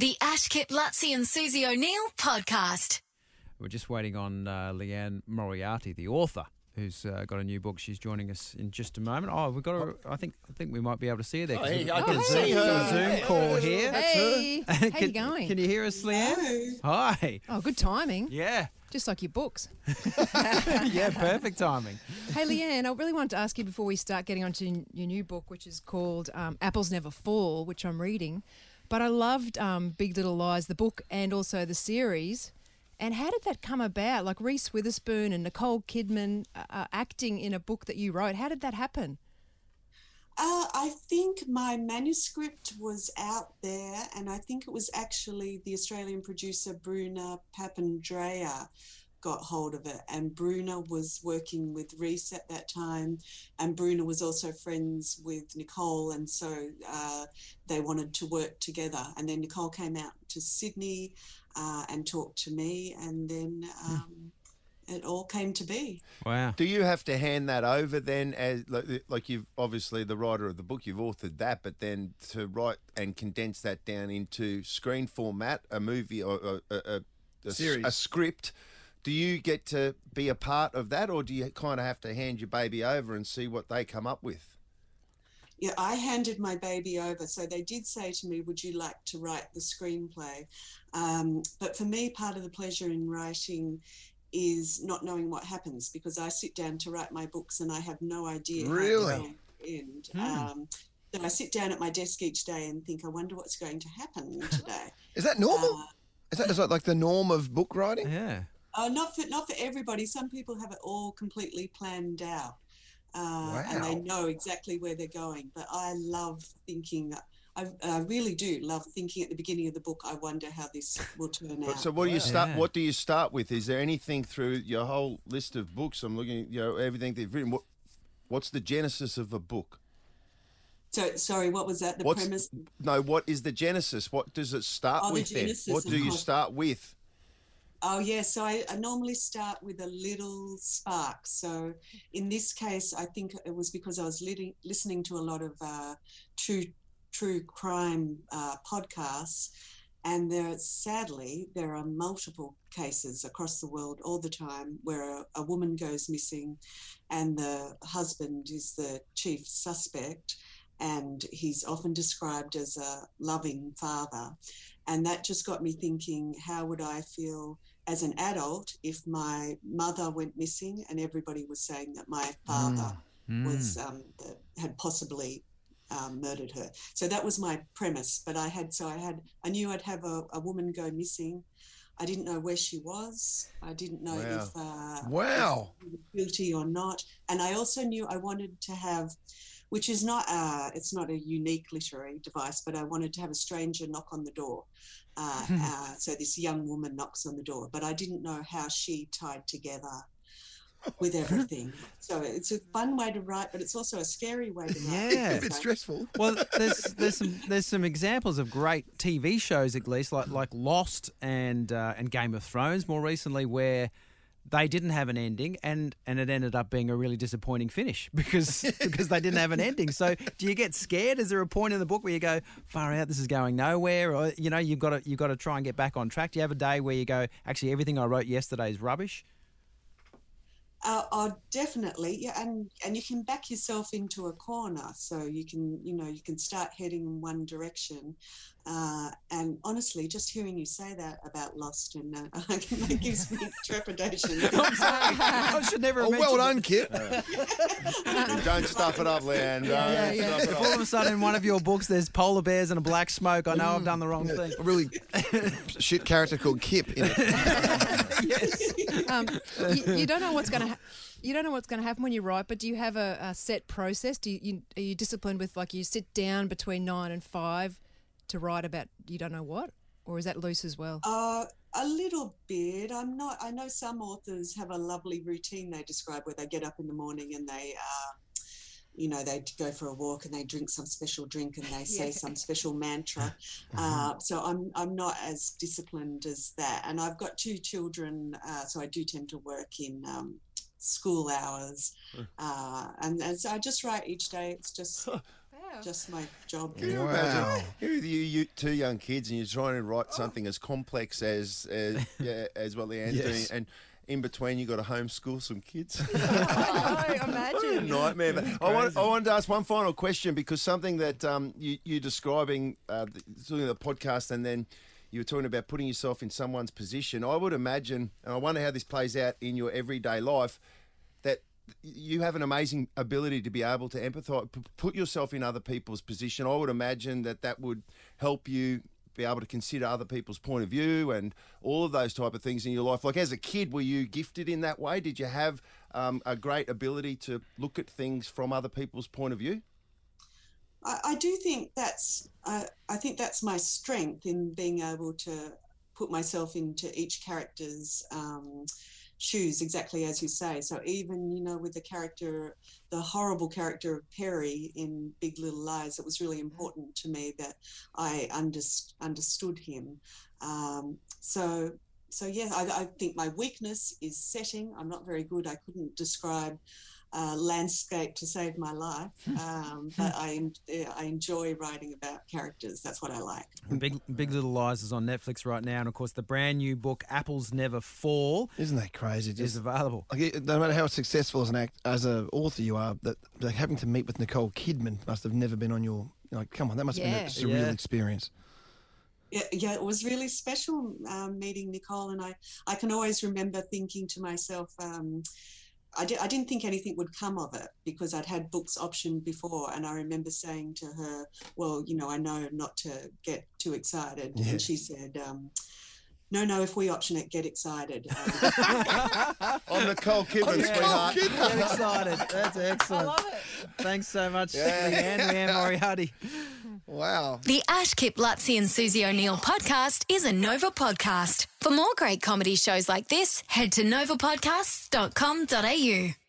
The Ash Kip Luttsy and Susie O'Neill podcast. We're just waiting on uh, Liane Moriarty, the author, who's uh, got a new book. She's joining us in just a moment. Oh, we've got. A, I think. I think we might be able to see her there. 'cause Oh, we've hey, I got can a see Zoom, her. Zoom Hey, call hey, here. Hey, how you can, going? Can you hear us, Liane? Hi. Oh, good timing. Yeah. Just like your books. yeah. Perfect timing. hey, Liane, I really wanted to ask you before we start getting onto your new book, which is called um, Apples Never Fall, which I'm reading. But I loved um, Big Little Lies, the book, and also the series. And how did that come about? Like Reese Witherspoon and Nicole Kidman uh, uh, acting in a book that you wrote. How did that happen? Uh, I think my manuscript was out there, and I think it was actually the Australian producer Bruna Papandrea got hold of it. And Bruna was working with Reese at that time, and Bruna was also friends with Nicole, and so uh, they wanted to work together. And then Nicole came out to Sydney uh, and talked to me, and then um, it all came to be. Wow. Do you have to hand that over then, as like, like you've obviously the writer of the book, you've authored that, but then to write and condense that down into screen format, a movie or a, a, a, a, Series. a script. Do you get to be a part of that, or do you kind of have to hand your baby over and see what they come up with? Yeah, I handed my baby over. So they did say to me, Would you like to write the screenplay? Um, but for me, part of the pleasure in writing is not knowing what happens because I sit down to write my books and I have no idea how Really? they're going to end. Um, so I sit down at my desk each day and think, I wonder what's going to happen today. Is that normal? Uh, is that is that like the norm of book writing? Yeah. Uh, not for not for everybody. Some people have it all completely planned out, uh, and they know exactly where they're going. But I love thinking. I, I really do love thinking at the beginning of the book. I wonder how this will turn out. so what do you start? Yeah. What do you start with? Is there anything through your whole list of books? I'm looking, you know, everything they've written. What, what's the genesis of a book? So sorry, what was that? The What's premise? no? What is the genesis? What does it start Oh, the with? Then what do you start with? Oh yeah, so I, I normally start with a little spark. So in this case, I think it was because I was li- listening to a lot of uh, true true crime uh, podcasts, and there sadly there are multiple cases across the world all the time where a, a woman goes missing, and the husband is the chief suspect, and he's often described as a loving father. And that just got me thinking how would I feel as an adult if my mother went missing and everybody was saying that my father Mm. was um, that had possibly um, murdered her. So that was my premise. But I had so I had I knew I'd have a, a woman go missing. I didn't know where she was. I didn't know Wow. if uh, Wow. if she was guilty or not. And I also knew I wanted to have, which is not a, it's not a unique literary device, but I wanted to have a stranger knock on the door. Uh, uh, so this young woman knocks on the door, but I didn't know how she tied together with everything. so it's a fun way to write, but it's also a scary way to write. Yeah. It's stressful. Well, there's there's some there's some examples of great TV shows at least like like Lost and uh, and Game of Thrones more recently where they didn't have an ending and and it ended up being a really disappointing finish because because they didn't have an ending. So do you get scared? Is there a point in the book where you go far out? This is going nowhere, or you know you've got to you've got to try and get back on track. Do you have a day where you go actually everything I wrote yesterday is rubbish? Uh, oh, definitely, yeah, and and you can back yourself into a corner, so you can, you know, you can start heading in one direction. Uh, and honestly, just hearing you say that about Lost, and uh, that gives me trepidation. I'm sorry, I should never. Oh, have well mentioned done, Kip. Don't stuff it up, Liane. Don't Yeah, yeah. stuff it If up. all of a sudden in one of your books there's polar bears and a black smoke, I know I've done the wrong thing. A really shit character called Kip in it. Yes. Um, you, you don't know what's going to. Ha- you don't know what's going to happen when you write, but do you have a, a set process? Do you, you are you disciplined with like you sit down between nine and five to write about you don't know what, or is that loose as well? Uh, a little bit. I'm not. I know some authors have a lovely routine they describe where they get up in the morning and they, uh, you know, they go for a walk and they drink some special drink and they say Yeah. some special mantra. Uh, so I'm I'm not as disciplined as that. And I've got two children, uh, so I do tend to work in. Um, school hours uh, and, and so i just write each day it's just just my job. Can you Wow. imagine? Here are you, you two young kids, and you're trying to write something as complex as as, yeah, as what Liane's Yes. doing, and in between you got to homeschool some kids. Oh, imagine. nightmare. But I, want, I wanted to ask one final question because something that um, you, you're describing, uh, the- doing the podcast, and then you were talking about putting yourself in someone's position. I would imagine, and I wonder how this plays out in your everyday life, that you have an amazing ability to be able to empathise, put yourself in other people's position. I would imagine that that would help you be able to consider other people's point of view and all of those type of things in your life. Like as a kid, were you gifted in that way? Did you have um, a great ability to look at things from other people's point of view? I, I do think that's I, I think that's my strength in being able to put myself into each character's um, shoes, exactly as you say. So even you know with the character, the horrible character of Perry in Big Little Lies, it was really important to me that I underst- understood him. Um, so. So yeah, I, I think my weakness is setting. I'm not very good. I couldn't describe uh, landscape to save my life. Um, but I, I enjoy writing about characters. That's what I like. Big Big Little Lies is on Netflix right now, and of course, the brand new book "Apples Never Fall" Isn't that crazy? is available. like, no matter how successful as an act, as an author you are, that like having to meet with Nicole Kidman must have never been on your. Like, come on, that must have been a surreal Yeah. experience. Yeah, yeah, it was really special um, meeting Nicole, and I, I can always remember thinking to myself, um, I, di- I didn't think anything would come of it because I'd had books optioned before, and I remember saying to her, "Well, you know, I know not to get too excited," Yeah. and she said. Um, no, no. If we option it, get excited. I'm Nicole Kidman, sweetheart. Get excited. That's excellent. I love it. Thanks so much, Yeah. Liane, Liane Moriarty. Wow. The Ash Kip Luttsy and Susie O'Neill podcast is a Nova podcast. For more great comedy shows like this, head to novapodcasts.com.au.